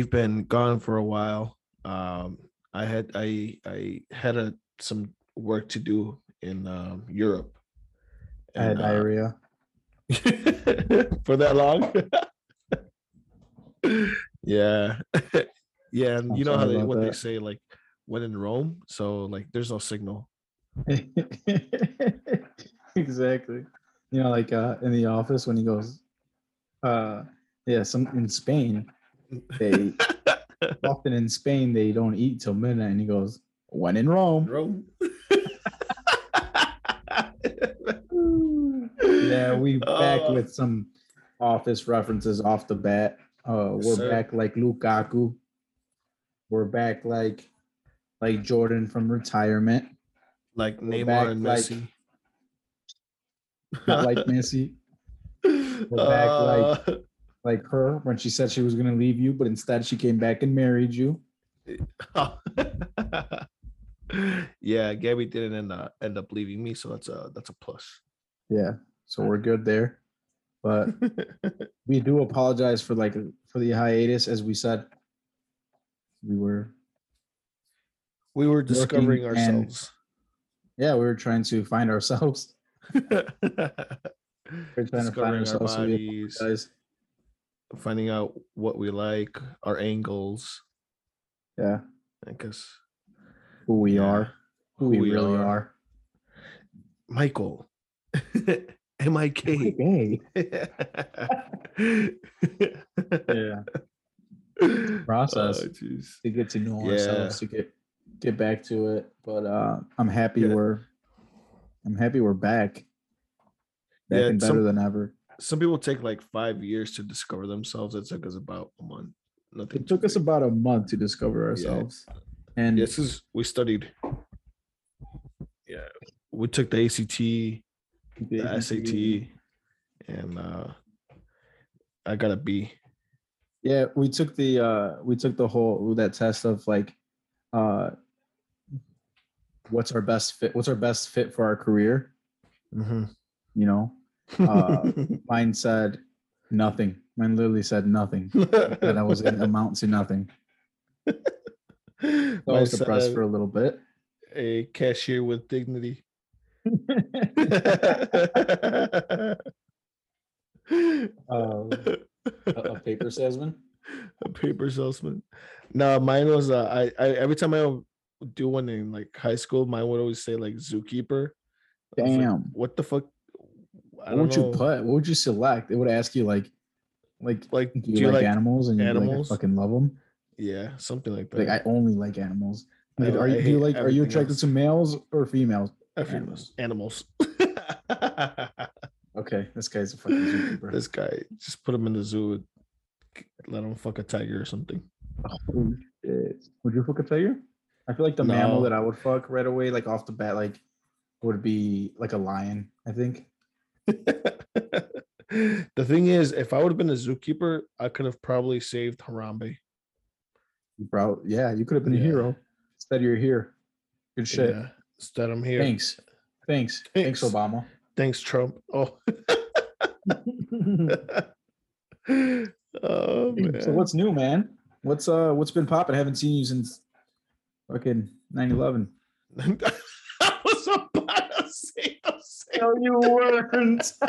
we've been gone for a while. Um, I had I I had a, some work to do in um, Europe. I had And, uh, diarrhea. for that long. yeah, yeah, and I'm you know how they what they say like when in Rome. So like, there's no signal. exactly. You know, like uh, in the office when he goes, uh, yeah, some in Spain, they often in Spain they don't eat till midnight, and he goes, when in Rome. Rome. Yeah, we back Oh. with some office references off the bat. Uh, we're sir. back like Lukaku. We're back like like Jordan from retirement. like We're Neymar and like- Messi. Not like Messi, back like- like her when she said she was gonna leave you, but instead she came back and married you. yeah, Gabby didn't end up end up leaving me, so that's a that's a plus. Yeah, so we're good there. But we do apologize for like for the hiatus, as we said. We were we were discovering and- ourselves. yeah, we were trying to find ourselves. We're trying to find discovering our ourselves. So we. Finding out what we like, our angles, Yeah, because who we Yeah, are, who, we, really are. Michael. M I K. Yeah. Process. Oh, to get to know Yeah. ourselves to get get back to it but uh i'm happy Yeah. we're i'm happy we're back back Yeah, and better some- than ever Some people take like five years to discover themselves. It took us about a month. Nothing. it took us big. about a month to discover ourselves and This is we studied. Yeah, we took the ACT, the SAT, and uh I got a B. yeah we took the uh we took the whole that test of like uh what's our best fit what's our best fit for our career Mm-hmm. you know uh mine said nothing mine literally said nothing that i was gonna amount to nothing so i was depressed for a little bit a cashier with dignity. Um, a, a paper salesman. a paper salesman. No, mine was uh, I, I every time I do one in like high school, mine would always say like zookeeper. Was like, Damn. what the fuck? I What would you put? What would you select? It would ask you like, like, Like, do do you, like, animals? And you like, fucking love them. Yeah, something like that. Like, I only like animals. Like, li- are you, do you like? Are you attracted else. to males or females? Uh, animals. animals. Okay, this guy's a fucking zookeeper. this guy just put him in the zoo. Let him fuck a tiger or something. Shit. Would you fuck a tiger? I feel like the mammal that I would fuck right away, like off the bat, like would be like a lion. I think. the thing is, if I would have been a zookeeper, I could have probably saved Harambe. Bro, yeah, you could have been a hero. Instead, you're here. Good shit. Yeah, instead I'm here. Thanks. Thanks. Thanks, Thanks. Obama. Thanks, Trump. Oh. oh man. so what's new, man? What's uh what's been popping? I haven't seen you since fucking 9-11. I was about to say the same. No, you weren't.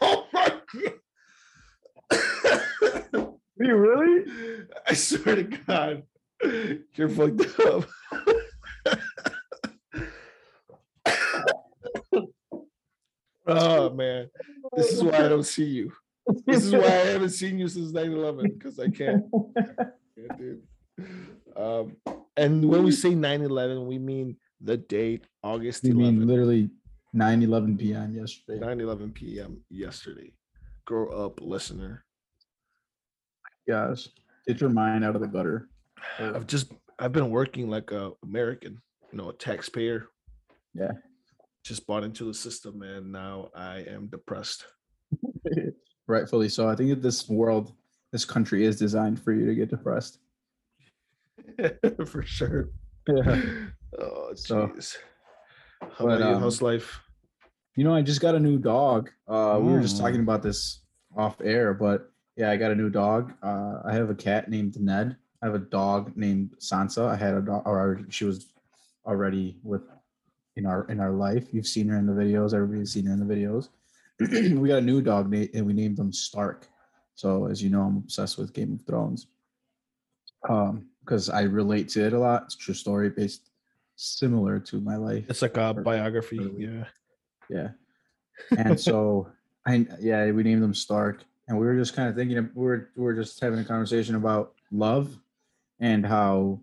Oh my god. Are you really? I swear to God, you're fucked up. oh man, this is why I don't see you. This is why I haven't seen you since 9-11 because I can't. Yeah, dude. Um, and when we say 9-11, we mean the date August You mean 11th, literally 9-11 p.m. yesterday. 9-11 p.m. yesterday. Grow up, listener. Gosh. Get your mind out of the gutter. I've just I've been working like a American, you know, a taxpayer. Yeah. Just bought into the system and now I am depressed. Rightfully so. I think that this world, this country is designed for you to get depressed. For sure. Yeah. Oh So, jeez. How but, about you? um, How's life? You know, I just got a new dog. Uh, we were just Mm. talking about this off air, but yeah, I got a new dog. Uh, I have a cat named Ned. I have a dog named Sansa. I had a dog, or she was already with in our in our life. You've seen her in the videos. Everybody's seen her in the videos. we got a new dog, and we named him Stark. So as you know, I'm obsessed with Game of Thrones. Um, because I relate to it a lot. It's a true story based similar to my life. It's like a biography. Yeah. Yeah. And so I yeah, we named him Stark. And we were just kind of thinking we we're we we're just having a conversation about love and how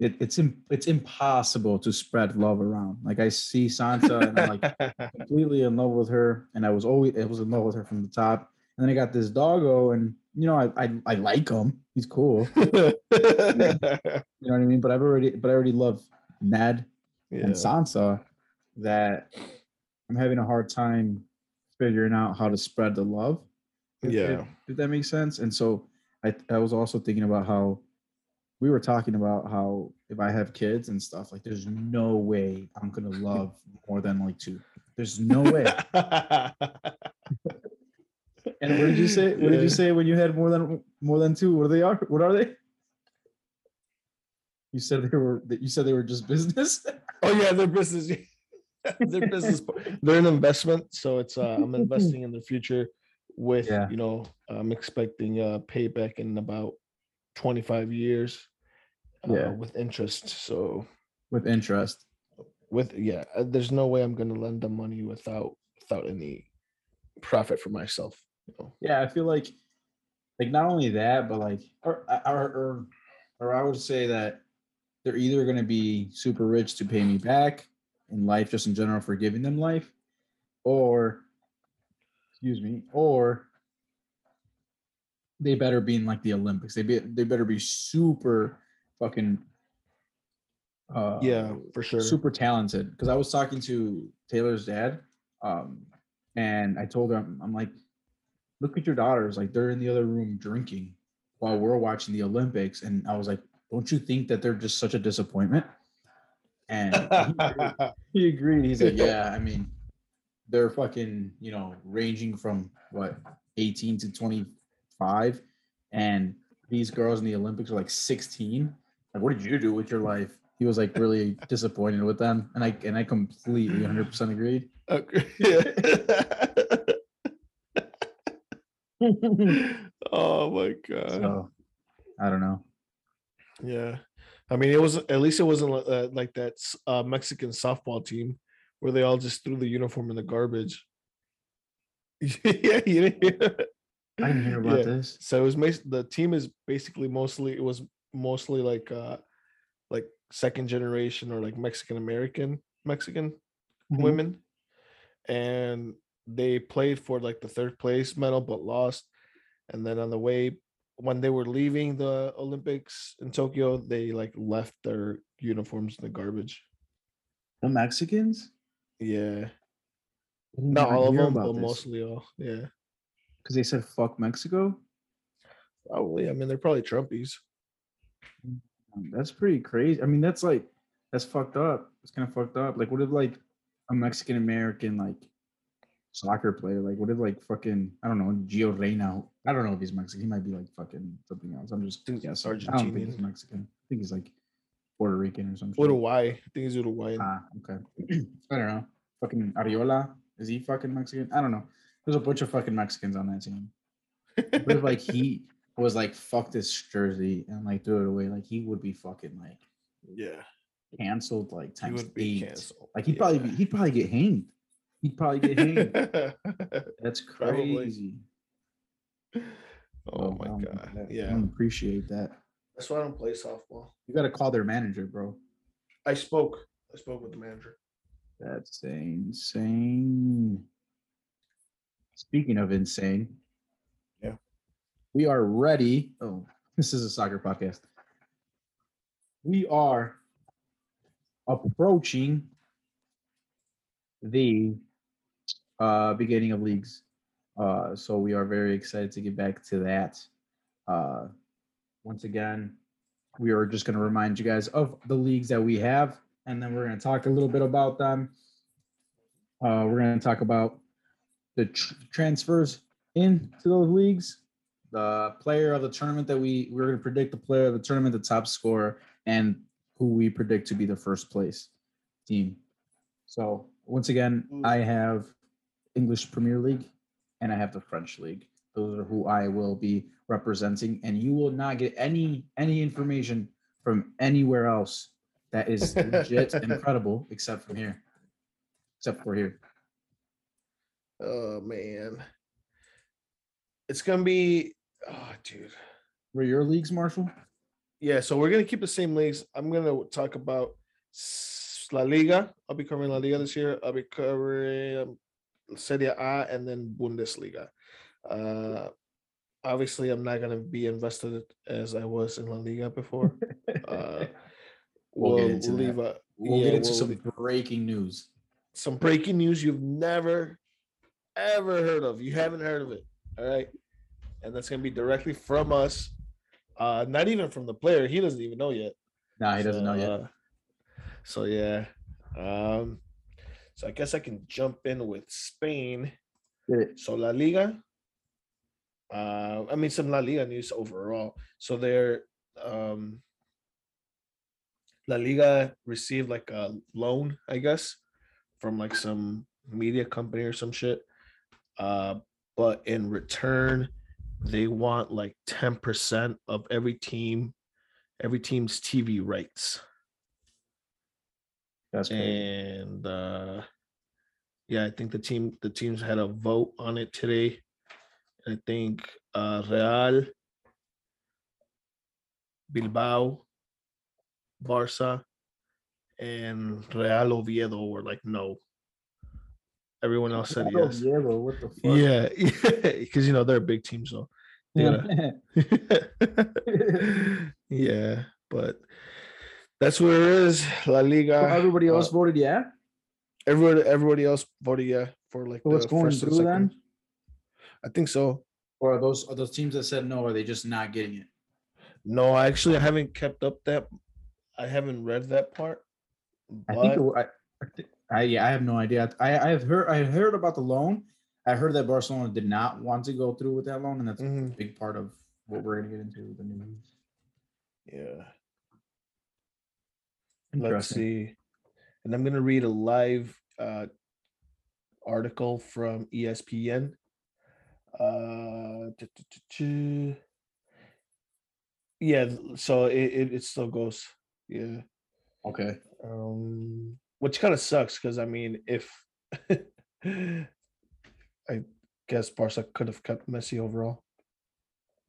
it, it's it's impossible to spread love around. Like I see Sansa and I'm like completely in love with her, and I was always I was in love with her from the top. And then I got this doggo, and you know I I, I like him. He's cool. You know what I mean? But I've already but I already love Ned yeah. and Sansa that I'm having a hard time figuring out how to spread the love. if- Yeah. If, if that makes sense. And so I, I was also thinking about how we were talking about how if I have kids and stuff, like there's no way I'm gonna love more than like two. There's no way. And what did you say? What did you say when you had more than more than two? What are they are? What are they? You said they were that you said they were just business. Oh yeah, they're business. they're business. They're an investment, so it's uh, I'm investing in the future. With Yeah. you know, I'm expecting a payback in about 25 years. Uh, Yeah. with interest. So with interest. with yeah, uh, there's no way I'm gonna lend them money without without any profit for myself. You know? Yeah, I feel like like not only that, but like or or or, or I would say that they're either going to be super rich to pay me back in life, just in general for giving them life, or excuse me, or they better be in like the Olympics. They be they better be super fucking uh Yeah, for sure. super talented because I was talking to Taylor's dad, um, and I told him, I'm like, look at your daughters, like they're in the other room drinking while we're watching the Olympics, and I was like, don't you think that they're just such a disappointment? And he agreed. he agreed. He's like, yeah, I mean, they're fucking, you know, ranging from what 18 to 25, and these girls in the Olympics are like 16. Like, what did you do with your life? He was like really disappointed with them, and I and I completely 100 percent agreed. Okay. Yeah. oh my god. So I don't know. Yeah. I mean, it was at least it wasn't uh, like that uh, Mexican softball team where they all just threw the uniform in the garbage. yeah, you didn't hear? I didn't hear about Yeah. this. So it was the team is basically mostly it was mostly like uh like second generation or like Mexican American Mexican Mhm. women, and they played for like the third place medal but lost. And then on the way when they were leaving the Olympics in Tokyo, they like left their uniforms in the garbage. The Mexicans? Yeah, didn't all of them, but this. mostly all. Yeah, because they said fuck Mexico. probably. I mean, they're probably Trumpies. Um, That's pretty crazy. I mean, that's like that's fucked up. It's kind of fucked up. Like, what if like a Mexican American like soccer player? Like, what if like fucking I don't know Gio Reyna? I don't know if he's Mexican. He might be like fucking something else. I'm just think he's guessing. I don't think he's Mexican. I think he's like Puerto Rican or something. Uruguay. I think he's Uruguayan. Ah, okay. I don't know. Fucking Arriola. Is he fucking Mexican? I don't know. There's a bunch of fucking Mexicans on that team. But if like he was like fuck this jersey and like threw it away, like he would be fucking like yeah, canceled like he times would be eight. canceled. Like he'd probably be, he'd probably get hanged. He'd probably get hanged. That's Probably. crazy. oh So, my um, I don't- god. I Yeah, don't appreciate that. that's why I don't play softball. You got to call their manager, bro. I spoke. I spoke with the manager. That's insane. Speaking of insane, Yeah. we are ready. Oh, this is a soccer podcast. We are approaching the uh, beginning of leagues. Uh, so we are very excited to get back to that. Uh, once again, we are just going to remind you guys of the leagues that we have, and then we're going to talk a little bit about them. Uh, we're going to talk about the tr- transfers into those leagues. The player of the tournament that we we're gonna predict the player of the tournament, the top scorer, and who we predict to be the first place team. So once again, I have English Premier League and I have the French League. Those are who I will be representing, and you will not get any any information from anywhere else that is legit and credible except from here. Except for here. Oh man. It's gonna be oh dude. Were your leagues, Marshall? Yeah, so we're gonna keep the same leagues. I'm gonna talk about La Liga. I'll be covering La Liga this year. I'll be covering um, Serie A and then Bundesliga. Uh, obviously, I'm not gonna be invested as I was in La Liga before. Uh, We'll we'll, get into that. leave a We'll yeah, get into we'll some leave- breaking news. some breaking news you've never ever heard of. You haven't heard of it. All right. And that's gonna be directly from us. Uh not even from the player. He doesn't even know yet. Nah, he doesn't know yet. uh, so yeah. Um so I guess I can jump in with Spain. So La Liga. Uh I mean some La Liga news overall. So they're um La Liga received like a loan, I guess, from like some media company or some shit. Uh but in return they want like 10% of every team every team's TV rights. That's crazy. And uh yeah, I think the team the teams had a vote on it today. I think uh Real, Bilbao, Barca, and Real Oviedo were like no. Everyone else said Oh, yes. yeah, but what the fuck? Yeah, yeah, because you know they're a big team, so they gotta- yeah, but that's what it is. La Liga. So everybody else uh, voted yeah. Everybody, everybody else voted yeah for like So it's the going first and through then? second. I think so. Or are those are those teams that said no? Are they just not getting it? No, actually, I haven't kept up that. I haven't read that part. I think it, I, I, I yeah, I have no idea. I I have heard I heard about the loan. I heard that Barcelona did not want to go through with that loan, and that's a Mhm, big part of what we're gonna get into with the news. yeah. Let's Interesting. see. And I'm gonna read a live uh article from ESPN. Uh tu- tu- tu- tu. yeah, so it, it, it still goes. Yeah. Okay. Um which kind of sucks because I mean if I guess Barca could have kept Messi overall.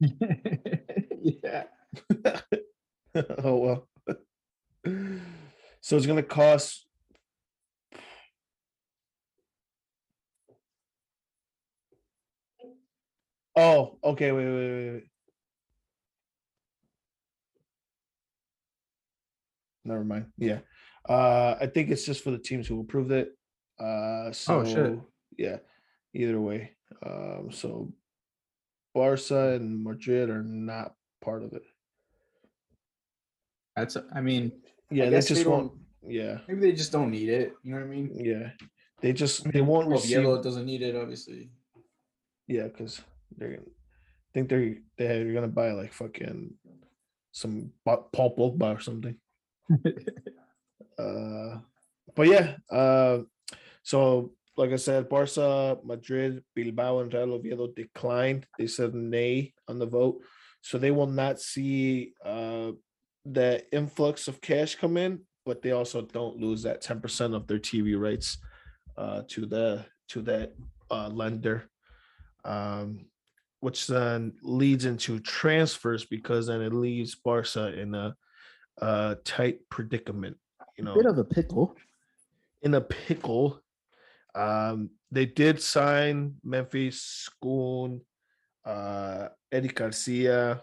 yeah. oh well. So it's gonna cost. Oh, okay. Wait, wait, wait, wait. Never mind. Yeah. Uh, I think it's just for the teams who approved it. Uh, so Oh, shit. yeah. Either way. Um, so Barca and Madrid are not part of it. That's I mean, Yeah, they they just don't- won't. Yeah, maybe they just don't need it. You know what I mean? yeah. They just they won't Well, receive. Yellow doesn't need it, obviously. Yeah, because they're gonna I think they're they're gonna buy like fucking some Paul Pogba or something. Uh, but yeah. Uh, so like I said, Barca, Madrid, Bilbao, and Real Oviedo declined. They said nay on the vote, so they will not see uh the influx of cash come in, but they also don't lose that ten percent of their TV rights uh to the to that uh lender um, which then leads into transfers because then it leaves Barca in a, uh tight predicament. You know, Bit of a pickle. in a pickle. Um, they did sign Memphis, Schoon, uh, Eddie Garcia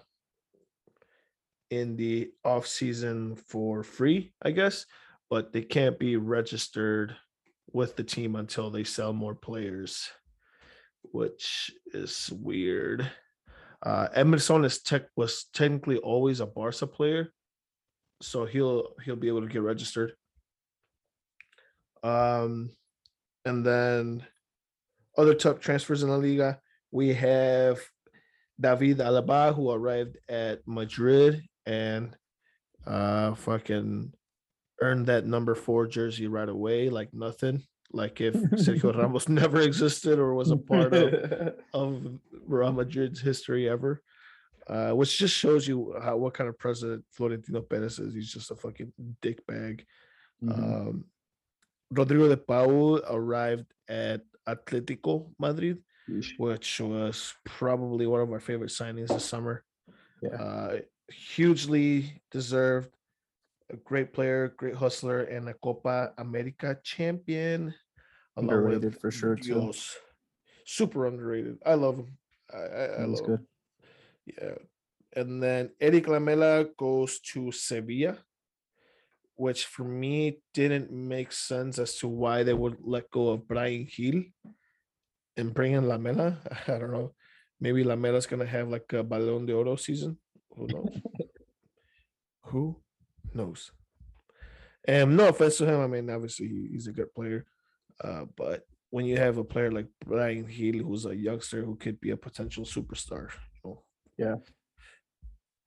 in the off season for free, I guess, but they can't be registered with the team until they sell more players, which is weird. Uh, Emerson is tech was technically always a Barca player, so he'll he'll be able to get registered. Um, and then other top transfers in La Liga. we have David Alaba who arrived at Madrid and uh fucking earned that number four jersey right away, like nothing. Like if Sergio Ramos never existed or was a part of of Real Madrid's history ever. Uh, which just shows you how what kind of president Florentino Perez is. He's just a fucking dick bag. Mhm. Um, Rodrigo de Paul arrived at Atletico Madrid, which was probably one of my favorite signings this summer. Yeah. Uh, hugely deserved. A great player, great hustler, and a Copa America champion. Underrated for sure, too. Super underrated. I love him. I, I, I love him. good. Yeah. And then Eric Lamela goes to Sevilla, which for me didn't make sense as to why they would let go of Bryan Gil and bring in Lamela. I don't know. Maybe Lamela's gonna have like a Balón de Oro season. Who knows? Who knows? And no offense to him. I mean, obviously he- he's a good player. Uh, but when you have a player like Bryan Gil, who's a youngster who could be a potential superstar, you know. Yeah.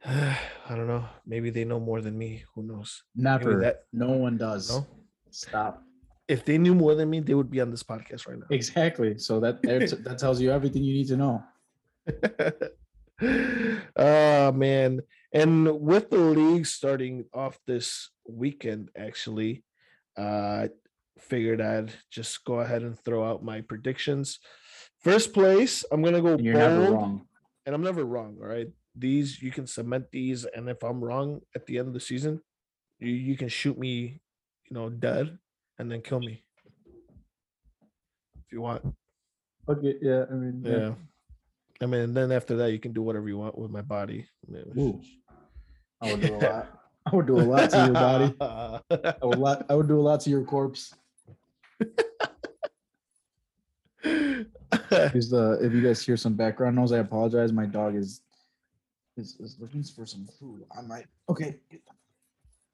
I don't know. Maybe they know more than me. Who knows? Never. that- no one does. No. Stop. If they knew more than me, they would be on this podcast right now. Exactly. So that that tells you everything you need to know. oh man. And with the league starting off this weekend, actually, uh figured I'd just go ahead and throw out my predictions. First place, I'm gonna go And you're never bold, wrong. and I'm never wrong. All right. These you can cement these, and if I'm wrong at the end of the season, you, you can shoot me, you know, dead and then kill me. If you want. Okay. Yeah. I mean. Yeah. I mean, then after that, you can do whatever you want with my body. I Ooh. I would do a lot. I would do a lot to your body. I would lot. I would do a lot to your corpse. The. If you guys hear some background noise, I apologize. My dog is is, is looking for some food. I might. Okay.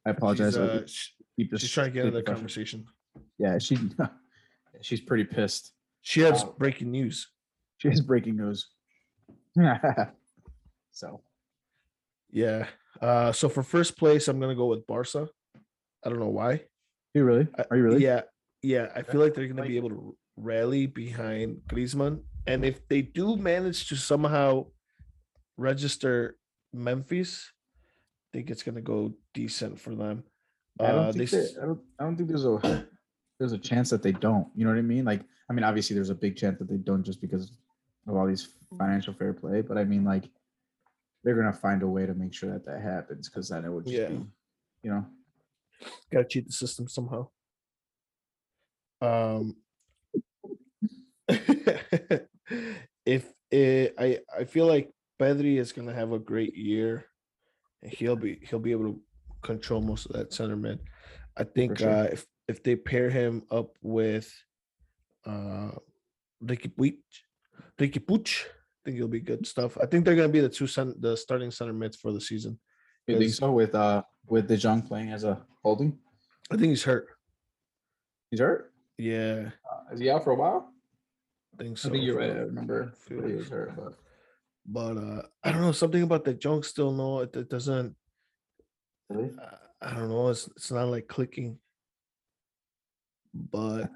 I apologize. she's, uh, keep- this- she's trying to get keep into the conversation. Yeah, she. She's pretty pissed. She has Wow. breaking news. She has breaking news. so Yeah. Uh, so for first place, I'm gonna go with Barca. I don't know why. you really? Are you really? Yeah, yeah. I feel like they're gonna be able to rally behind Griezmann, and if they do manage to somehow register Memphis, I think it's gonna go decent for them. I don't Uh, think they that, s- I don't, I don't think there's a there's a chance that they don't. You know what I mean? Like, I mean, obviously there's a big chance that they don't just because of all these financial fair play. But I mean, like, they're gonna find a way to make sure that that happens because then it would just Yeah. be, you know, gotta cheat the system somehow. Um, if it, I I feel like Pedri is gonna have a great year, and he'll be he'll be able to control most of that center mid. I think sure. uh, if if they pair him up with uh Riqui Puig, Riqui Puig, think it'll be good stuff. I think they're gonna be the two cent the starting center mids for the season. you think so with uh with De Jong playing as a holding? I think he's hurt. He's hurt. Yeah, Uh, is he out for a while? I think so. I think you're right. I remember feel- he was hurt, but but uh I don't know something about De Jong still no it, it doesn't really, uh, I don't know it's it's not like clicking but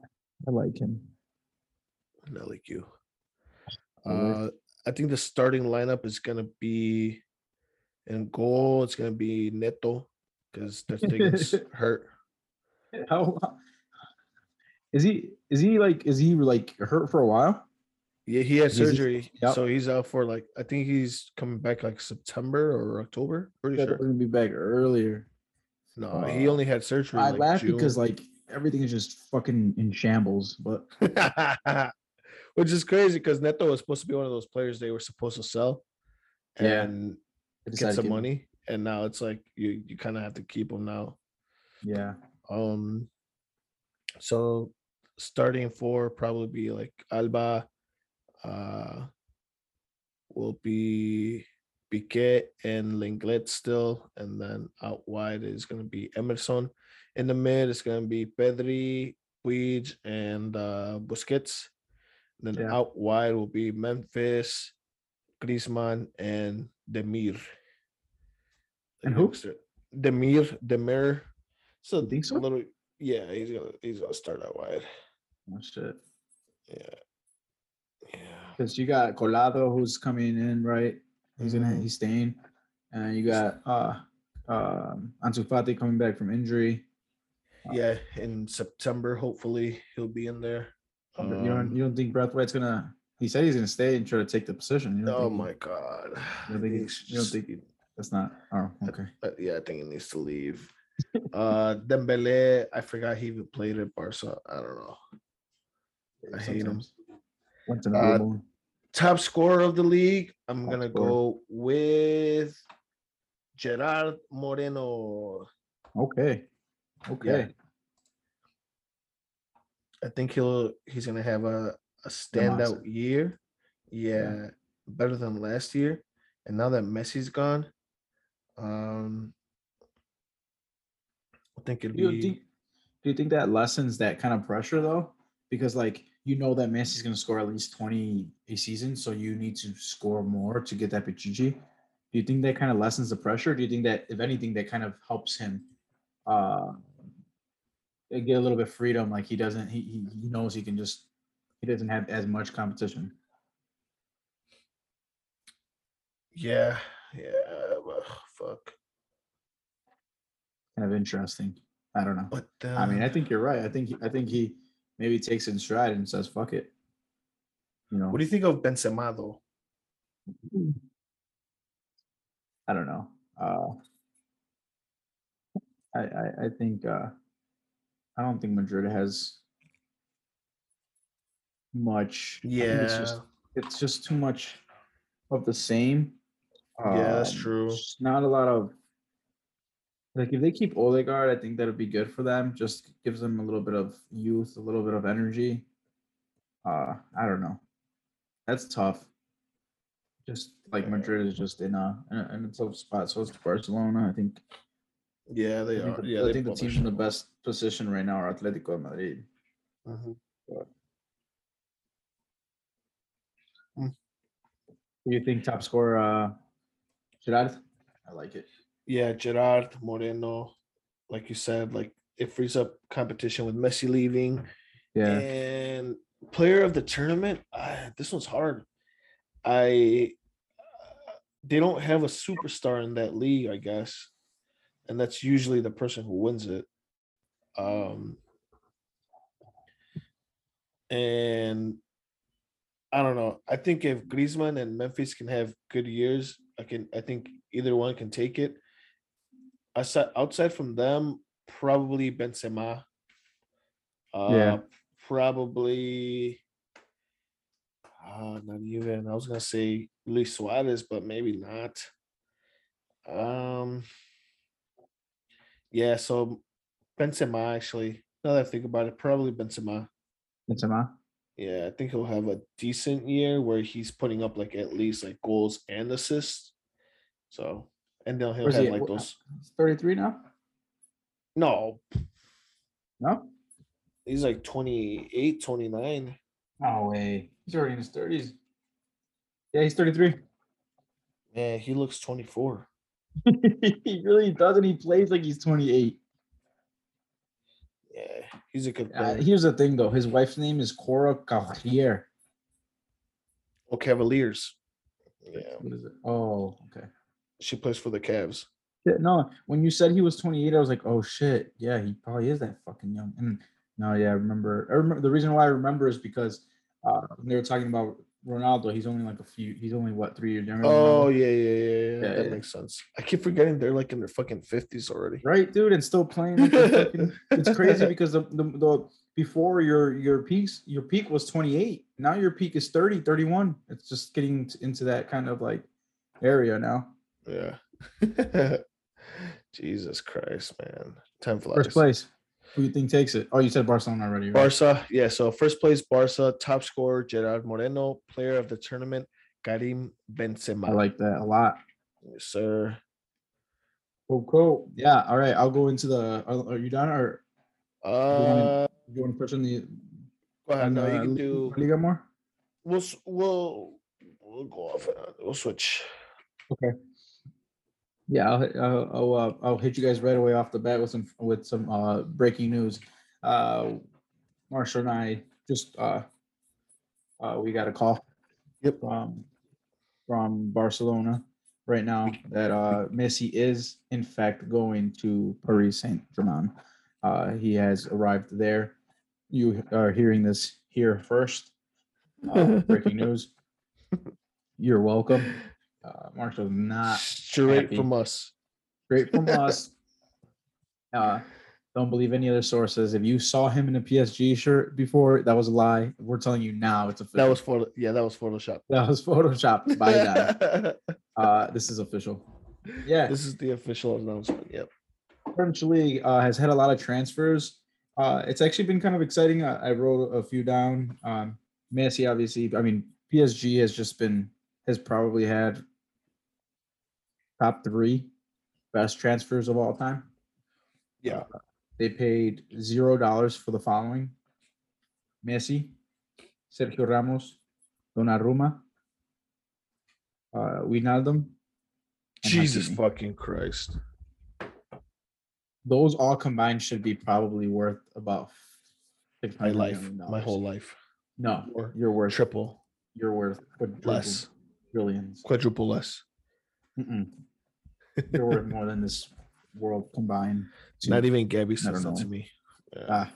I like him. not like you uh I think the starting lineup is gonna be in goal it's gonna be Neto because Stegen's hurt How is he? Is he like? Is he like hurt for a while? yeah he had He's- surgery Yep. so he's out for like I think he's coming back like September or October pretty sure gonna be back earlier. no he Uh, only had surgery I like laugh because like everything is just fucking in shambles. But Which is crazy because Neto was supposed to be one of those players they were supposed to sell and I get some money. And now it's like you you kind of have to keep him now. Yeah, Um so starting four probably be like Alba uh will be Piqué and Lenglet still, and then out wide is gonna be Emerson. In the mid, it's gonna be Pedri, Puig, and uh Busquets. Then Yeah. out wide will be Memphis, Griezmann, and Demir. And who? Demir, Demir. So think so? little, yeah, he's gonna he's gonna start out wide. Oh shit. Yeah, yeah. Because you got Collado who's coming in, right? He's gonna Mhm. he's staying. And you got uh um Ansu Fati coming back from injury. Yeah, in September, hopefully he'll be in there. But you don't Um, you don't think Braithwaite's gonna he said he's gonna stay and try to take the position. You don't oh think my god. You don't think, he- you don't think that's not oh okay. uh, yeah, I think he needs to leave. uh Dembele, I forgot he even played at Barca. I don't know. I hate him. Sometimes. Went to the Uh. Top scorer of the league, I'm Top gonna scorer. go with Gerard Moreno. Okay. Okay. I think he'll he's gonna have a, a standout year. Yeah, better than last year. And now that Messi's gone, um I think it'll Do you be think do you think that lessens that kind of pressure though? Because like you know that Messi's gonna score at least 20 a season, so you need to score more to get that Pichichi. Do you think that kind of lessens the pressure? Do you think that if anything that kind of helps him uh get a little bit freedom? Like he doesn't he he, knows he can just he doesn't have as much competition. yeah, yeah, well, fuck. Kind of interesting. I don't know. But I mean, I uh, think you're right. I think I think he maybe takes it in stride and says, "Fuck it." You know, what do you think of Benzema though? I don't know. Uh, I, I I think uh, I don't think Madrid has much. Think it's Yeah, just it's just too much of the same. Yeah, that's Um, true. Not a lot of like if they keep Odegaard, I think that'd be good for them. Just gives them a little bit of youth, a little bit of energy. Uh, I don't know. That's tough. Just like Madrid is just in a in a, in a tough spot. So it's Barcelona. I think. Yeah, they I think are. Yeah, I think the teams in the best position right now are Atletico de Madrid. Mhm. Do you think top scorer uh Gerard? I like it. Yeah, Gerard Moreno, like you said, like it frees up competition with Messi leaving. Yeah. And player of the tournament, ah, this one's hard. I uh, they don't have a superstar in that league, I guess, and that's usually the person who wins it. Um, and I don't know. I think if Griezmann and Memphis can have good years, I can. I think either one can take it. Aside, outside from them, probably Benzema. Uh, Yeah. Probably. Uh, not even. I was gonna say Luis Suarez, but maybe not. Um. Yeah. So Benzema actually. Now that I think about it, probably Benzema. Benzema. Yeah, I think he'll have a decent year where he's putting up like at least like goals and assists. So, and then he'll Where's have he- like those. 33 now? No, No? he's like 28, 29. No way. He's already in his 30s. Yeah, he's 33. Yeah, he looks 24. he really doesn't. He plays like he's 28. Yeah, he's a good Uh, player. here's the thing, though. His wife's name is Cora Cavalier. oh, Cavaliers. Yeah, What is it? Oh, okay. she plays for the Cavs. Yeah, no, when you said he was 28, I was like, oh shit, yeah, he probably is that fucking young. And no, yeah, I remember. I remember the reason why I remember is because uh, when they were talking about Ronaldo, he's only like a few. He's only what three years younger. Oh yeah, yeah, yeah, yeah. That makes sense. I keep forgetting they're like in their fucking fifties already. right, dude, and still playing. It's crazy because the, the the before your your peaks your peak was 28. Now your peak is 30, 31. It's just getting into that kind of like area now. Yeah. Jesus Christ, man. Time flies. First place. Who you think takes it? Oh, you said Barcelona already. Right? Barca, yeah. So first place, Barca. Top scorer, Gerard Moreno. Player of the tournament, Karim Benzema. I like that a lot. yes, sir. Cool, cool. Yeah. All right. I'll go into the. Are, are you done, or Uh, do you want to touch on the go ahead. on No, you can Li- do. Liga more? we'll we'll we'll go off. uh, We'll switch. Yeah, I'll hit- I'll I'll, uh, I'll hit you guys right away off the bat with some with some uh, breaking news. Uh, Marshall and I just uh, uh, we got a call. Yep. From from Barcelona right now that uh, Messi is in fact going to Paris Saint Germain. Uh, he has arrived there. You are hearing this here first. Uh, breaking news. You're welcome. Uh, Marshall's not Straight happy. from us. straight from us. Uh, don't believe any other sources. If you saw him in a PSG shirt before, that was a lie. We're telling you now it's official. That was for yeah, that was Photoshop. that was Photoshop by that. Uh, this is official. Yeah, this is the official announcement. Yep. French league uh, has had a lot of transfers. Uh, it's actually been kind of exciting. I, I wrote a few down. Um, Messi, obviously. I mean, PSG has just been has probably had top three best transfers of all time. Yeah. They paid zero dollars for the following: Messi, Sergio Ramos, Donnarumma, uh, Wijnaldum. Jesus Hakimi. fucking Christ. Those all combined should be probably worth about My life. My whole life. No, Or you're worth Triple. You're worth quadruple Less. billions. Quadruple less. Mm-mm. You're worth more than this world combined. to- Not even Gabby I says don't that to me. Yeah. ah,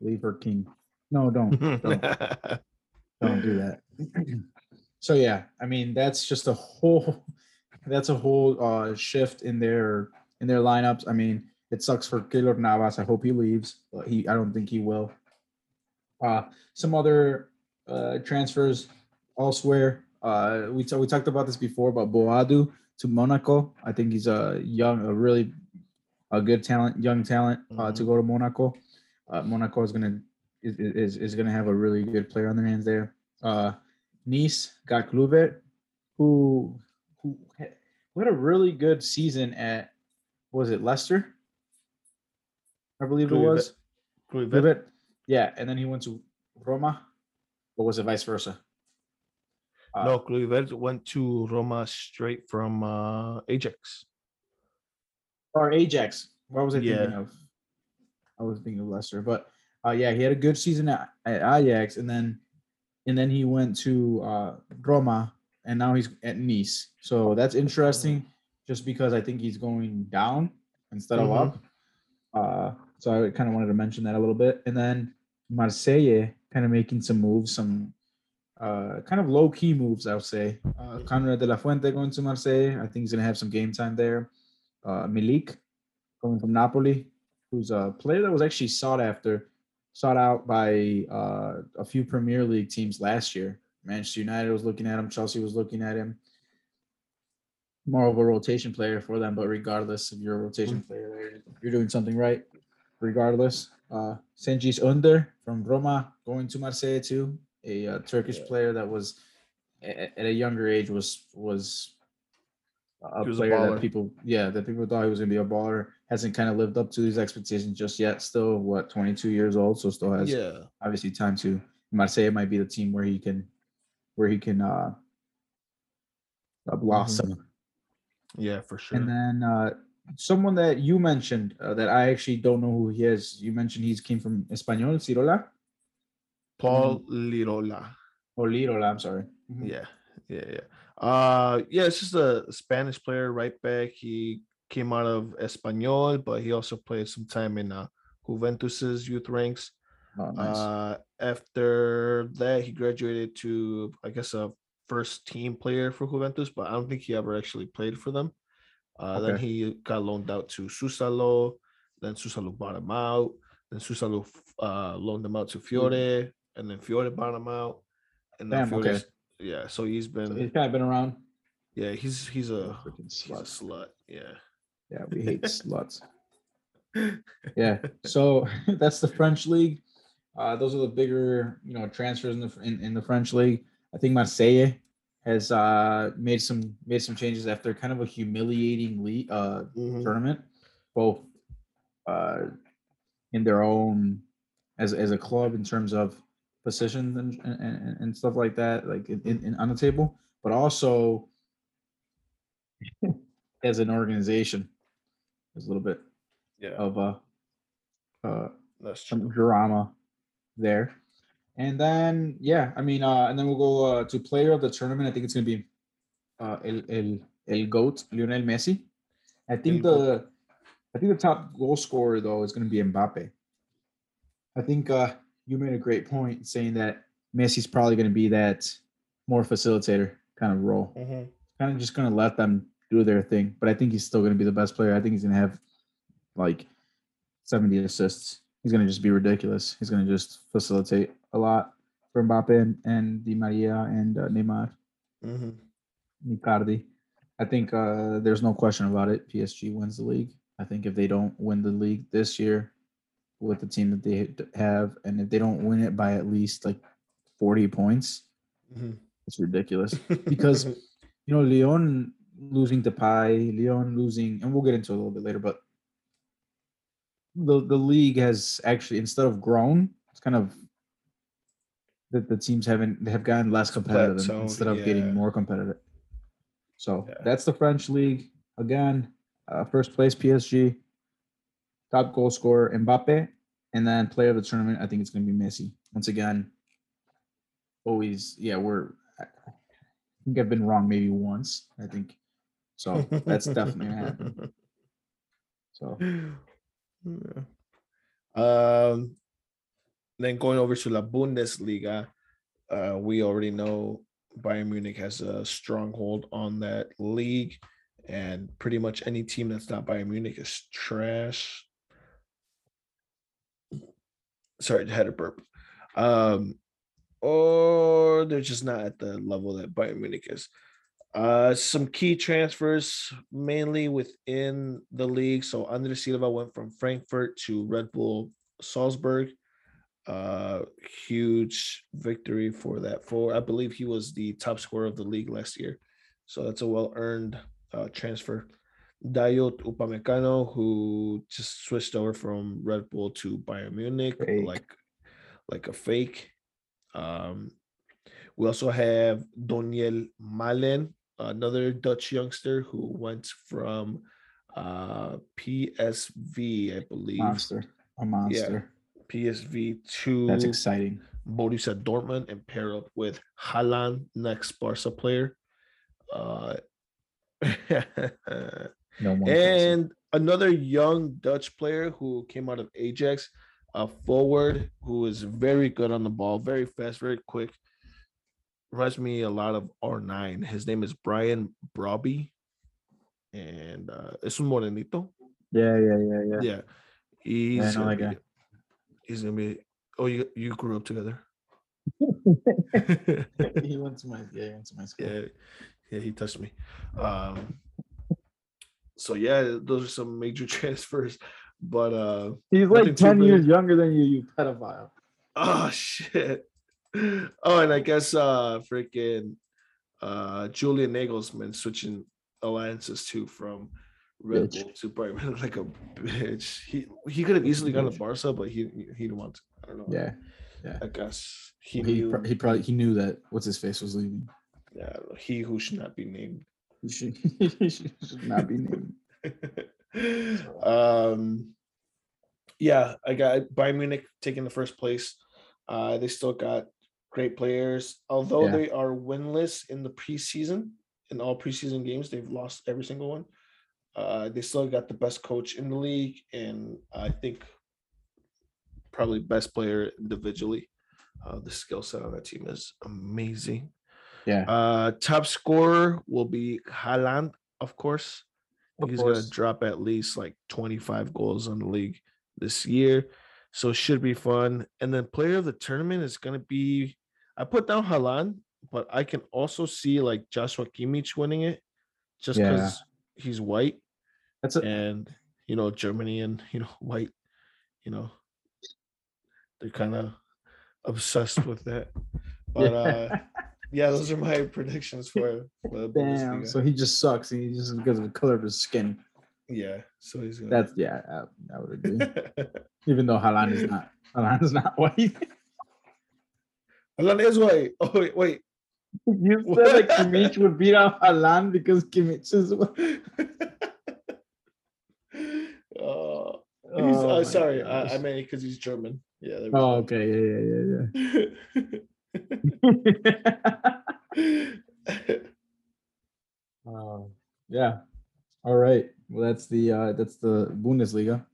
leave her king. No, don't don't don't do that. so yeah, I mean that's just a whole that's a whole uh shift in their in their lineups. I mean, it sucks for Keylor Navas. I hope he leaves, but he I don't think he will. Uh some other uh transfers elsewhere. Uh we ta- we talked about this before, but Boadu to Monaco. I think he's a young, a really a good talent, young talent uh, to go to Monaco. Uh, Monaco is gonna is, is is gonna have a really good player on their hands there. Uh, nice got Kluivert, who who had, a really good season at was it Leicester? I believe it was Kluivert. Kluivert. Yeah, and then he went to Roma, or was it vice versa? Uh, No, Kluivert went to Roma straight from uh, Ajax. or Ajax. What was I thinking Yeah. of? I was thinking of Leicester, but uh, yeah, he had a good season at, at Ajax, and then and then he went to uh, Roma, and now he's at Nice. So that's interesting, just because I think he's going down instead of Mhm. up. Uh, so I kind of wanted to mention that a little bit, and then Marseille kind of making some moves, some uh, kind of low key moves, I would say. Uh, Konrad de la Fuente going to Marseille. I think he's gonna have some game time there. Uh, Milik coming from Napoli, who's a player that was actually sought after, sought out by uh, a few Premier League teams last year. Manchester United was looking at him. Chelsea was looking at him. More of a rotation player for them, but regardless of your rotation player, you're doing something right. Regardless, uh, Cengiz Ünder from Roma going to Marseille too, a uh, Turkish Yeah. player that was a- at a younger age was was a was player baller. that people yeah that people thought he was gonna be a baller hasn't kind of lived up to these expectations just yet. Still, what 22 years old, so still has Yeah. obviously time to. Marseille might be the team where he can where he can uh, uh blossom. Yeah, for sure. And then uh, someone that you mentioned uh, that I actually don't know who he is. You mentioned he's came from Espanyol, Cirola Pol Lirola. or Lirola. I'm sorry. Yeah, yeah, yeah. Uh, yeah, it's just a Spanish player, right back. He came out of Espanyol, but he also played some time in uh, Juventus's youth ranks. Oh, nice. Uh, after that, he graduated to, I guess, a first team player for Juventus, but I don't think he ever actually played for them. Uh, Then he got loaned out to Sassuolo. Then Sassuolo bought him out. Then Sassuolo uh, loaned him out to Fiore, and then Fiore bought him out. And then Damn, okay. Fiore's- yeah, so he's been So he's kind of been around. yeah, he's he's a Freaking he's a slut. slut. Yeah. Yeah, we hate sluts. Yeah. So that's the French league. Uh, those are the bigger, you know, transfers in the in, in the French league. I think Marseille has uh, made some made some changes after kind of a humiliating league uh, Mhm. tournament, both uh, in their own as as a club in terms of positions and and, and- stuff like that, like in, in, on the table, but also as an organization, there's a little bit Yeah, of a uh, that's true. some drama there. And then yeah, I mean, uh, and then we'll go uh, to player of the tournament. I think it's gonna be uh, el el el goat Lionel Messi. I think El the I think the top goal scorer though is gonna be Mbappe. I think uh, you made a great point saying that Messi's probably gonna be that more facilitator kind of role Mhm. kind of just gonna let them do their thing. But I think he's still gonna be the best player. I think he's gonna have like 70 assists. He's gonna just be ridiculous. He's gonna just facilitate a lot for Mbappe and, and Di Maria and uh, Neymar, Mhm. Icardi. I think uh, there's no question about it. PSG wins the league. I think if they don't win the league this year with the team that they have, and if they don't win it by at least like 40 points, Mhm. it's ridiculous. Because you know, Lyon losing Depay, Lyon losing, and we'll get into it a little bit later, but the the league has actually instead of grown, it's kind of that the teams haven't they have gotten less competitive plateaued, instead of yeah. getting more competitive. So Yeah. that's the French league again. Uh, first place PSG, top goal scorer Mbappe, and then player of the tournament. I think it's going to be Messi once again. Always, yeah, we're. I think I've been wrong maybe once. I think so. That's definitely gonna happen. So Yeah. Um, then going over to La Bundesliga, uh, we already know Bayern Munich has a stronghold on that league, and pretty much any team that's not Bayern Munich is trash. Sorry, had a burp. Um, or they're just not at the level that Bayern Munich is. Uh, some key transfers mainly within the league. So Andre Silva went from Frankfurt to Red Bull Salzburg. Uh, huge victory for that. For I believe he was the top scorer of the league last year, so that's a well earned uh, transfer. Dayot Upamecano, who just switched over from Red Bull to Bayern Munich, Fake. like like a fake. Um, we also have Donyell Malen, another Dutch youngster who went from uh, PSV, I believe, monster, a monster. PSV to That's exciting. Borussia Dortmund and pair up with Haaland, next Barca player. Uh, No more. and another young Dutch player who came out of Ajax, a forward who is very good on the ball, very fast, very quick. Reminds me a lot of R9. His name is Brian Brobbey. And uh, es un morenito. yeah, yeah, yeah, yeah. Yeah. He's, know gonna that be, he's gonna be oh you you grew up together. he went to my yeah, he went to my school. yeah yeah he touched me um so yeah those are some major transfers but uh He's like 10 years younger than you, you pedophile. oh shit oh and i guess uh freaking uh julian nagelsmann switching alliances too from red Bitch. bull to Bayern like a bitch he he could have easily gone to barca but he he didn't want to i don't know Yeah. i guess he He, knew he probably he knew that what's his face was leaving. yeah, I don't know, he who should not be named He should, he should not be named. um yeah i got bayern munich taking the first place. Uh they still got great players. Although Yeah. they are winless in the preseason in all preseason games they've lost every single one. Uh they still got the best coach in the league and i think probably best player individually. Uh the skill set on that team is amazing Yeah. uh top scorer will be Haaland, of course Of he's gonna drop at least like 25 goals in the league this year. So it should be fun. And then player of the tournament is gonna be I put down Haaland, but I can also see like Joshua Kimmich winning it just Yeah. because he's white That's a, and you know Germany and you know white, you know, they're kind of obsessed with that. But uh yeah, those are my predictions for, for the Damn. So he just sucks. And he just because of the color of his skin. yeah, so he's gonna That's yeah. I, I would agree. Even though Haaland is not Haaland is not white. Alan is white. Oh wait, wait. You said that Kimmich would beat out Alan because Kimmich is. Oh, he's, Oh uh, sorry. I, I meant because he's German. Yeah. Oh, okay. Yeah, yeah, yeah, yeah. Uh, yeah. All right. Well, that's the uh, that's the Bundesliga.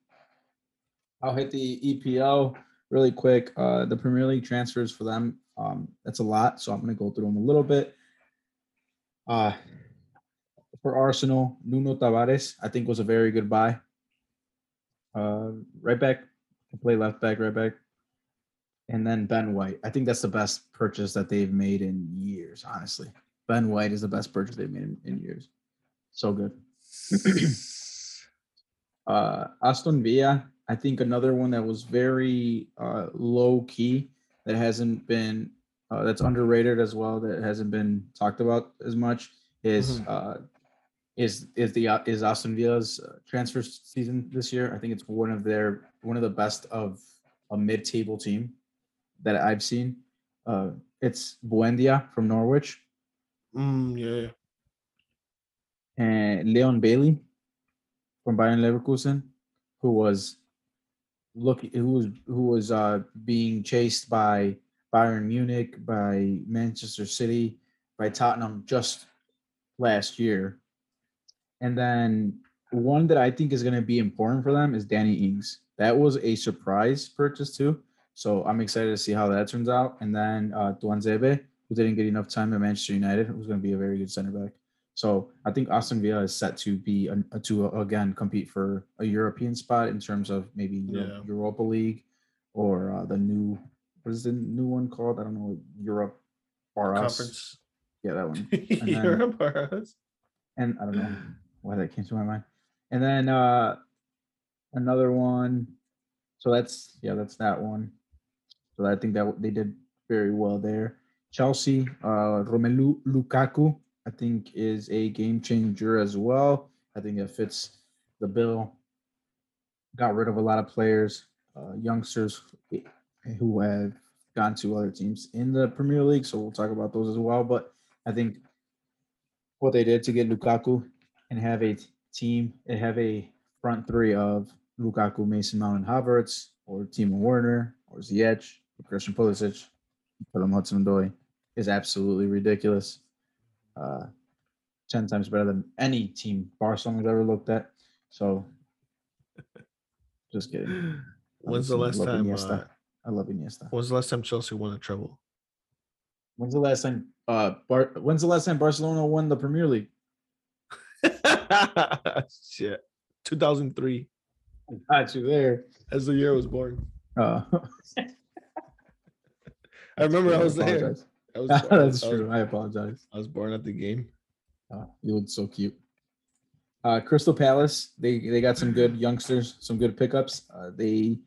I'll hit the EPL really quick. Uh, the Premier League transfers for them. Um, that's a lot, so I'm going to go through them a little bit. Uh, for Arsenal, Nuno Tavares, I think was a very good buy. Uh, right back, play left back, right back, and then Ben White. I think that's the best purchase that they've made in years. Honestly, Ben White is the best purchase they've made in, in years. So good. Uh, Aston Villa, I think another one that was very uh, low key that hasn't been uh, that's underrated as well that hasn't been talked about as much is Mhm. uh, is is the is Aston Villa's uh, transfer season this year. I think it's one of their one of the best of a mid-table team that I've seen. Uh, it's Buendia from Norwich Mm, yeah. and Leon Bailey from Bayern Leverkusen, who was looking who was who was uh being chased by Bayern Munich, by Manchester City, by Tottenham just last year. And then one that I think is going to be important for them is Danny Ings. That was a surprise purchase too. So I'm excited to see how that turns out. And then uh Tuanzebe, who didn't get enough time at Manchester United, who's going to be a very good center back. So I think Aston Villa is set to be a, to again compete for a European spot in terms of maybe Euro- Yeah. Europa League or uh, the new what is the new one called? I don't know. Europe or. Conference. Yeah, that one. then- Europe or us? And I don't know why that came to my mind. And then uh another one. So that's yeah, that's that one. I think that they did very well there. Chelsea, uh Romelu Lukaku, I think is a game changer as well. I think it fits the bill. Got rid of a lot of players, uh, youngsters who have gone to other teams in the Premier League. So we'll talk about those as well. But I think what they did to get Lukaku and have a team and have a front three of Lukaku, Mason Mount, and Havertz, or Timo Werner, or Ziyech, Christian Pulisic, Philip Hudson-Odoi is absolutely ridiculous. Uh, ten times better than any team Barcelona's ever looked at. So, just kidding. When's the last time? Uh, I love Iniesta. when's the last time Chelsea won a treble? When's the last time? Uh, Bar- when's the last time Barcelona won the Premier League? Shit. 2003. Got you there. As the year I was born. Uh, I remember I I was there. I was, That's I was- true. I apologize. I was born at the game. Uh, you look so cute. Uh, Crystal Palace, they they got some good youngsters, some good pickups. Uh, they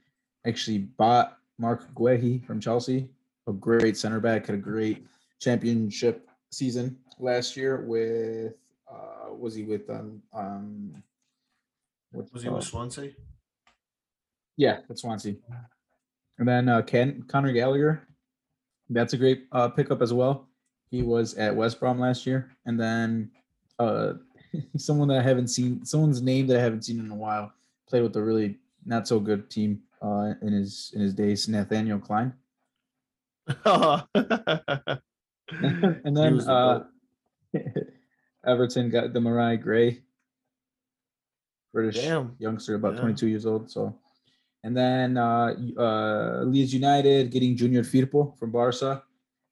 actually bought Marc Guehi from Chelsea, a great center back, had a great championship season last year with uh was he with um um what's it Was he with? Swansea? Yeah, that's Swansea. And then uh Ken Conor Gallagher, that's a great uh pickup as well. He was at West Brom last year, and then uh someone that I haven't seen, someone's name that I haven't seen in a while, played with a really not so good team uh in his in his days, Nathaniel Clyne. and then uh. Everton got Demarai Gray, British Damn. youngster, about Yeah. 22 years old. So, and then uh, uh, Leeds United getting Junior Firpo from Barca,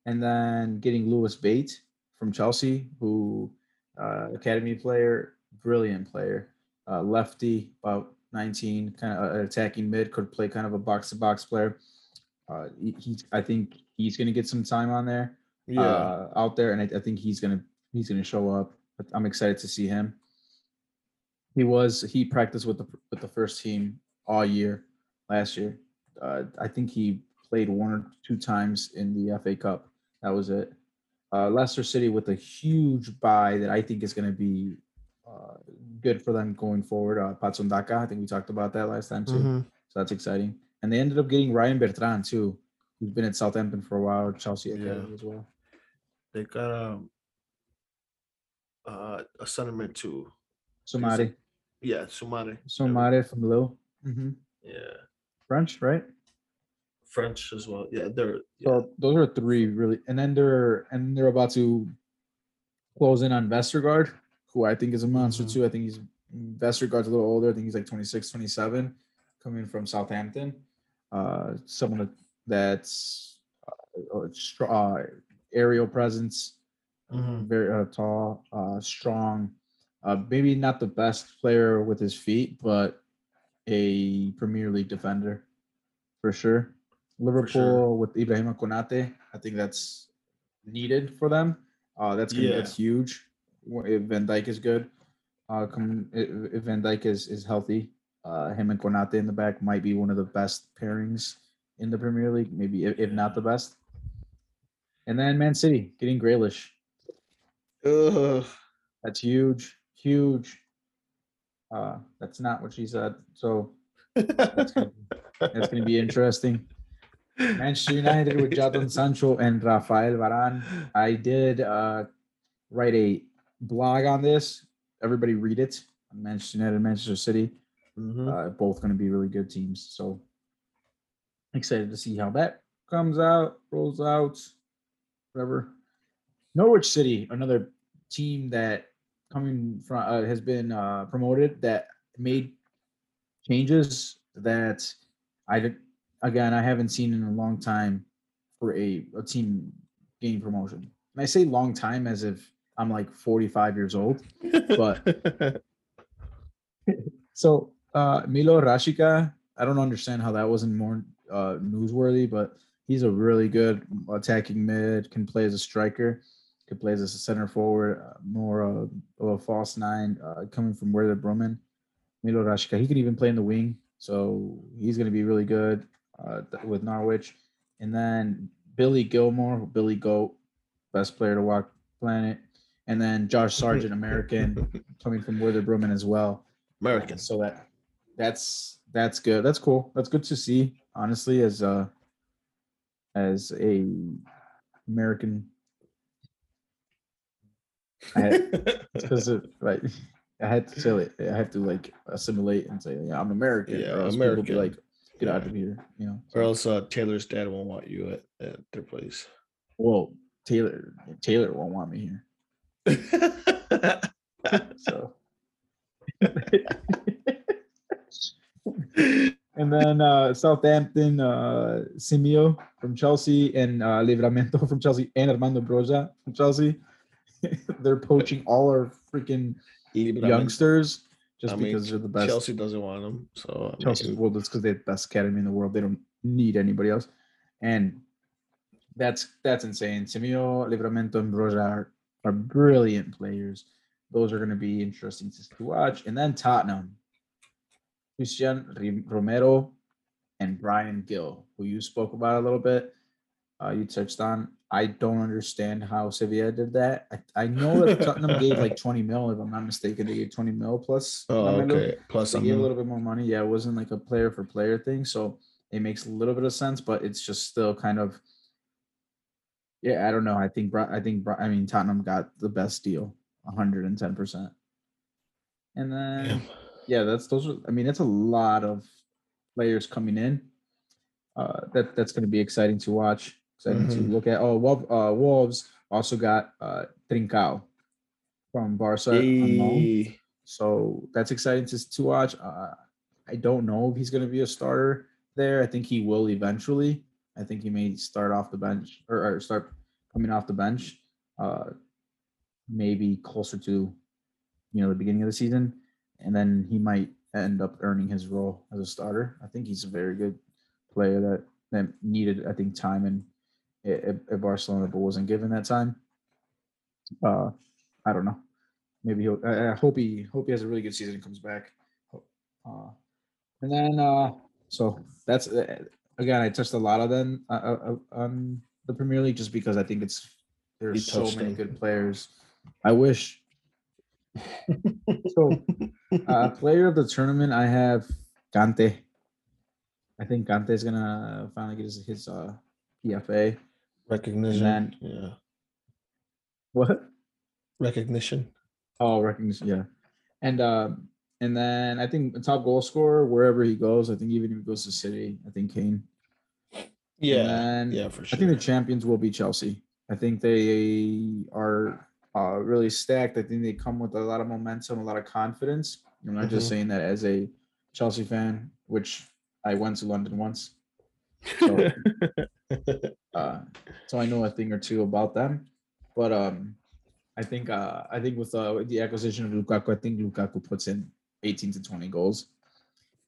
and then getting Lewis Bate from Chelsea, who uh, academy player, brilliant player, uh, lefty, about 19, kind of attacking mid, could play kind of a box to box player. Uh, he, he's, I think he's going to get some time on there Yeah. uh, out there, and I, I think he's gonna he's gonna show up. I'm excited to see him. He was he practiced with the with the first team all year last year. Uh, I think he played one or two times in the FA Cup. That was it. Uh, Leicester City with a huge buy that I think is going to be uh, good for them going forward. Uh, Patson Daka, I think we talked about that last time too. Mhm. So that's exciting. And they ended up getting Ryan Bertrand too, He's been at Southampton for a while, Chelsea academy Yeah. as well. They got um uh, a sentiment too. Soumaré, Yeah, Soumaré. Soumaré from Lille. Yeah, French, right? French as well. Yeah, they're yeah. So those are three really, and then they're and they're about to close in on Vestergaard, who I think is a monster Mhm. too. I think he's Vestergaard's a little older. I think he's like 26, 27, coming from Southampton. Uh, someone that's uh, uh, aerial presence, Mhm. very uh, tall, uh, strong. Uh, maybe not the best player with his feet, but a Premier League defender for sure. Liverpool with Ibrahima Konate, I think that's needed for them. Uh, that's gonna, Yeah. that's huge. If Van Dijk is good, uh, come if, Van Dijk is is healthy, uh, him and Konate in the back might be one of the best pairings in the Premier League. Maybe if, if not the best. And then Man City getting Grealish. Ugh. That's huge, huge. Uh, that's not what she said. So that's gonna, be interesting. Manchester United with Jadon Sancho and Rafael Varane. I did uh, write a blog on this. Everybody read it. Manchester United, Manchester City, Mhm. uh, both going to be really good teams. So excited to see how that comes out, rolls out, whatever. Norwich City, another team that coming from uh, has been uh, promoted that made changes that I again I haven't seen in a long time for a, a team gain promotion. And I say long time as if I'm like 45 years old. But- So uh Milot Rashica, I don't understand how that wasn't more uh newsworthy, but he's a really good attacking mid, can play as a striker, can play as a center forward, uh, more uh, of a false nine, uh, coming from Werder Bremen. Milot Rashica, he could even play in the wing, so he's going to be really good uh, with Norwich. And then Billy Gilmour, Billy Goat, best player to walk planet. And then Josh Sargent, American, coming from Werder Bremen as well. American. So that that's that's good. That's cool. That's good to see. Honestly, as a as a American, because like I had to tell it. I have to like assimilate and say, yeah, I'm American. Yeah, or people be American. like, get out of here. You know. or else uh, Taylor's dad won't want you at, at their place. Well, Taylor Taylor won't want me here. So. And then uh, Southampton, uh, Simeu from Chelsea, and uh, Livramento from Chelsea, and Armando Broja from Chelsea. they're poaching all our freaking youngsters just I mean, because they're the best. Chelsea doesn't want them, so I mean, well, that's because they're the best academy in the world. They don't need anybody else, and that's that's insane. Simeu, Livramento, and Broja are, are brilliant players. Those are going to be interesting to, to watch. And then Tottenham, Cristian Romero, and Bryan Gil, who you spoke about a little bit. Uh, you touched on. I don't understand how Sevilla did that. I, I know that Tottenham gave like 20 mil, if I'm not mistaken. They gave 20 mil plus. oh, okay. Plus, they gave a little bit more money. Yeah, it wasn't like a player for player thing, so it makes a little bit of sense, but it's just still kind of. Yeah, I don't know. I think I think I mean Tottenham got the best deal, 110 percent. And then Damn. yeah, that's those. Are, I mean, it's a lot of players coming in. Uh, that that's going to be exciting to watch. Exciting Mhm. to look at. Oh, Wolf, uh, Wolves also got uh, Trincao from Barca. Hey, So that's exciting to, to watch. Uh, I don't know if he's going to be a starter there. I think he will eventually. I think he may start off the bench or, or start coming off the bench. Uh, maybe closer to, you know, the beginning of the season, and then he might end up earning his role as a starter. I think he's a very good player that that needed, I think, time in at, at Barcelona, but wasn't given that time. Uh, I don't know maybe he'll I, I hope he hope he has a really good season and comes back uh and then uh so that's uh, again i touched a lot of them uh, uh, uh, on the premier league just because i think it's there's so many them. good players i wish so uh player of the tournament i have Kante. i think Kante is gonna finally get his, his uh PFA. Recognition. then- yeah. What? Recognition. Oh, recognition. Yeah, and um, and then I think the top goal scorer wherever he goes. I think even if he goes to City, I think Kane. Yeah. And yeah, for sure. I think the champions will be Chelsea. I think they are uh, really stacked. I think they come with a lot of momentum, a lot of confidence. I'm not just Mhm. saying that as a Chelsea fan, which I went to London once, so, uh, so I know a thing or two about them. But um, I think uh, I think with uh, with the acquisition of Lukaku, I think Lukaku puts in 18 to 20 goals,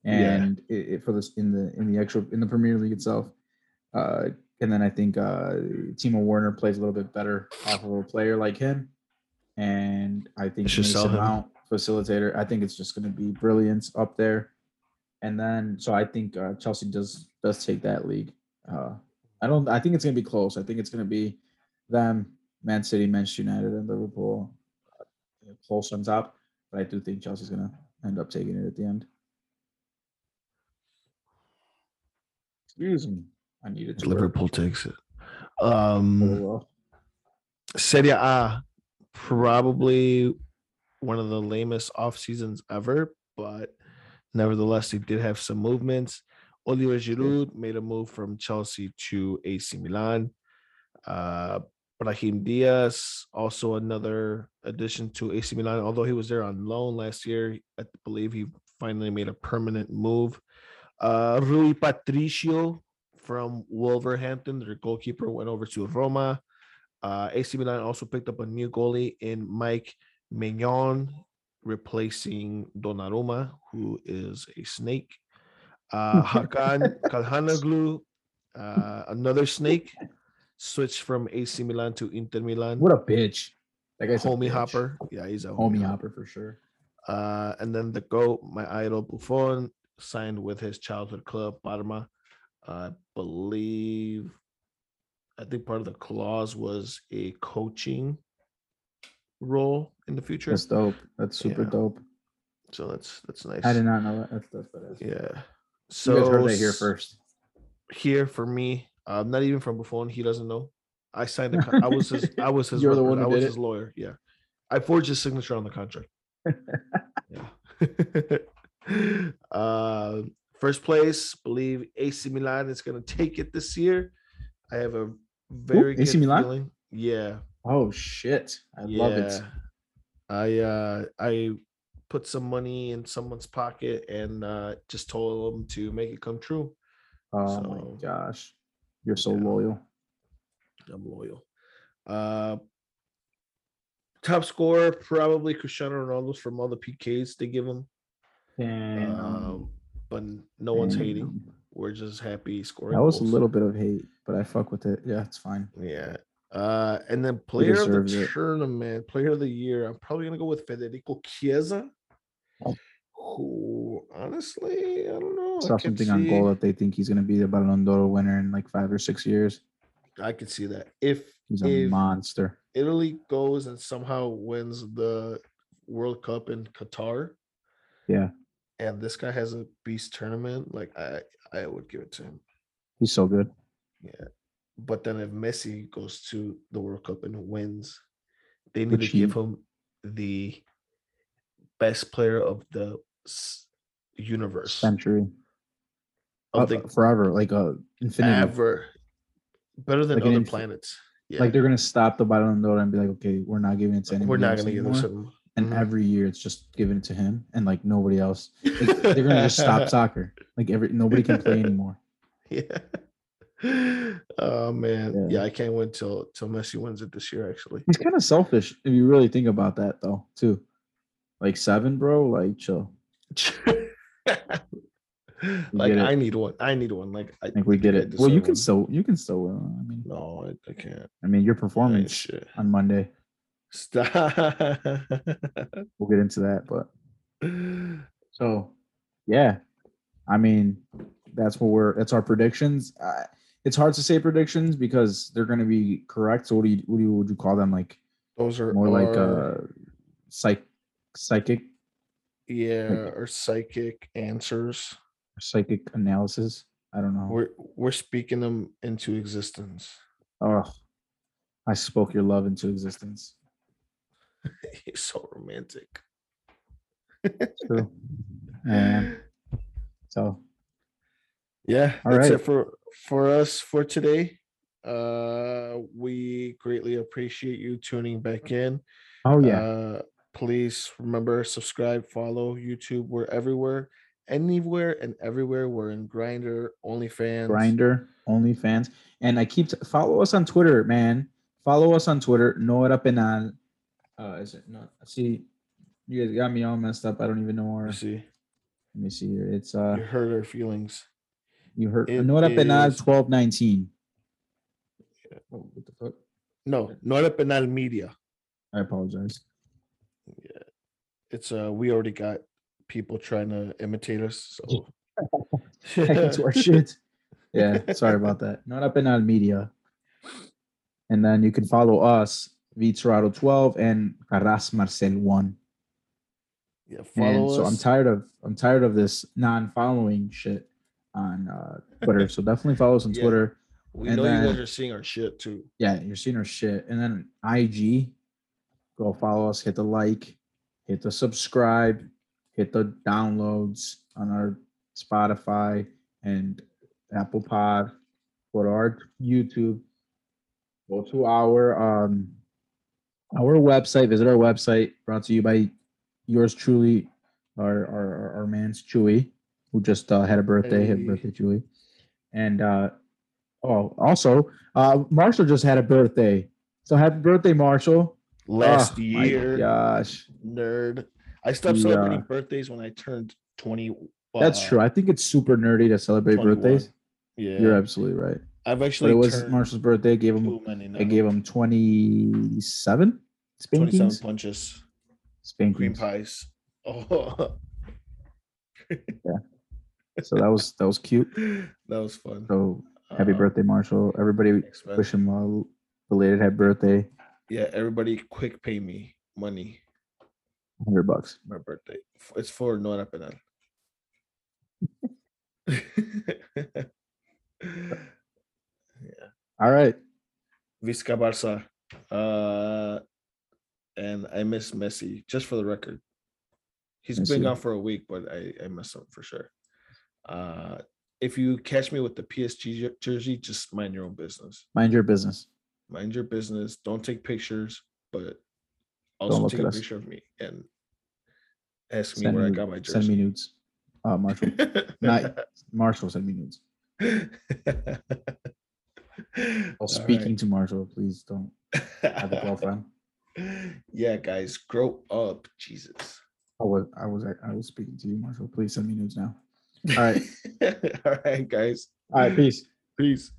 Yeah. and it, it- for this in the in the actual in the Premier League itself. Uh, and then I think uh, Timo Werner plays a little bit better off of a player like him, and I think Mason. Mount facilitator. I think it's just going to be brilliance up there, and then so I think uh, Chelsea does does take that league. Uh, I don't. I think it's going to be close. I think it's going to be them, Man City, Manchester United, and Liverpool uh, close on top. But I do think Chelsea's going to end up taking it at the end. Excuse me. I needed to. Liverpool takes it. Oh, Um well. Serie A, probably one of the lamest off seasons ever, but nevertheless, they did have some movements. Oliver Giroud made a move from Chelsea to AC Milan. Uh, Brahim Diaz, also another addition to AC Milan, although he was there on loan last year. I believe he finally made a permanent move. Uh, Rui Patricio from Wolverhampton, their goalkeeper, went over to Roma. Uh, AC Milan also picked up a new goalie in Mike Maignan, replacing Donnarumma, who is a snake. Uh, Hakan Calhanoglu, uh, another snake, switched from AC Milan to Inter Milan. What a bitch. That guy's a homie hopper. Yeah, he's a Homie hopper for sure. uh, and then the GOAT, my idol Buffon, signed with his childhood club, Parma. I believe, I think part of the clause was a coaching role in the future. That's dope. That's super Yeah. dope. So that's that's nice. I did not know that. That's that's badass. Yeah. You So guys heard that here first. Here for me, um, not even from Buffon. He doesn't know. I signed. The con- I was his. I was his. You're the one I was his it? lawyer. Yeah, I forged his signature on the contract. yeah. uh, first place, believe AC Milan is going to take it this year. I have a very AC good Milan? feeling. Yeah, Oh shit. I love it. I uh I put some money in someone's pocket and uh just told them to make it come true. Oh So, my gosh. You're so yeah. loyal. I'm loyal. Uh top scorer probably Cristiano Ronaldo from all the PKs they give him. Damn. Um, but no one's hating. We're just happy scoring. That was a little bit of hate, but I fuck with it. Yeah, it's fine. Yeah. Uh, and then player of the it. tournament, player of the year. I'm probably gonna go with Federico Chiesa. Who honestly, I don't know. Saw something on goal that they think he's gonna be the Ballon d'Or winner in like five or six years. I could see that. If He's a if monster. Italy goes and somehow wins the World Cup in Qatar, Yeah, and this guy has a beast tournament, like I I would give it to him. he's so good. Yeah. But then if Messi goes to the World Cup and wins, they need Which to give him the best player of the s- universe Century. of Uh, the forever, like a infinity. ever better than Like other inf- planets. Yeah. Like they're gonna stop the Ballon d'Or and be like, okay, we're not giving it to anybody. we're not gonna give anymore. this him. And Mhm. every year it's just giving it to him and like nobody else. Like, they're gonna just stop soccer. Like every nobody can play anymore. yeah. Oh man. Yeah. Yeah. I can't wait till till Messi wins it this year, actually. He's kind of selfish if you really think about that though, too. Like seven, bro. Like chill. Like. I need one. I need one. Like I I think we get it. Well, you can still you can still win. I mean, No, I, I can't. I mean your performance on Monday. Stop. We'll get into that, but so yeah, I mean that's what we're that's our predictions. Uh, it's hard to say predictions because they're going to be correct. So what do you what do you would you call them? Like Those are more like our- uh psych psychic yeah, or psychic answers. psychic analysis. I don't know. We're we're speaking them into existence. Oh, I spoke your love into existence. He's so romantic. True. And so Yeah, All that's right. it for for us for today. Uh we greatly appreciate you tuning back in. oh yeah. Uh please remember subscribe, follow YouTube. We're everywhere, anywhere and everywhere. We're in Grindr, OnlyFans. Grindr, OnlyFans. And I keep t- follow us on Twitter, man. Follow us on Twitter. No era penal. Uh is it not see you guys got me all messed up. I don't even know where. Let see, Let me see here. It's uh you hurt our feelings. you heard it no era penal is- 1219. Oh, what the fuck? No, not a penal media. I apologize. It's uh we already got people trying to imitate us. So our shit. Yeah, sorry about that. Not up in our media. And then you can follow us, Vitorado 12 and Carras Marcel 1. yeah, And follow so I'm tired of I'm tired of this non-following shit on uh, Twitter. so definitely follow us on Yeah. Twitter. we and know you guys are seeing our shit too. Yeah, you're seeing our shit. And then IG, go follow us, hit the like, hit the subscribe, hit the downloads on our Spotify and Apple Pod, go to our YouTube, go to our um our website, visit our website, brought to you by yours truly, our our, our- man's Chewy, who just uh, had a birthday. Happy birthday, Chewy. And uh oh also uh Marshall just had a birthday. So happy birthday, Marshall. Last Oh, year, gosh. nerd. I stopped The, celebrating birthdays when I turned 20. That's uh, true. I think it's super nerdy to celebrate 21. birthdays. Yeah. You're absolutely right. I've But actually it was Marshall's birthday. Gave him too many now. I gave him 27 27 spankings. punches. Cream Spankings. pies. Oh, yeah. So that was that was cute. that was fun. So happy Uh, birthday, Marshall. Everybody thanks, wish him a belated happy birthday. Yeah, everybody quick pay me money. 100 bucks. My birthday. It's for Nora Penal. Yeah. All right. Visca Barca. Uh, and I miss Messi, just for the record. He's Miss been gone for a week, but I, I miss him for sure. Uh, if you catch me with the PSG jersey, just mind your own business. Mind your business. Mind your business. Don't take pictures, but also take a us. picture of me and ask me Send where I got my send me jersey. nudes. Uh, Marshall. Not Marshall send me nudes. All speaking to Marshall, please don't have a girlfriend. yeah, guys, grow up, Jesus. I was I was I was speaking to you, Marshall. Please send me nudes now. All right. All right, guys. All right, peace. Peace.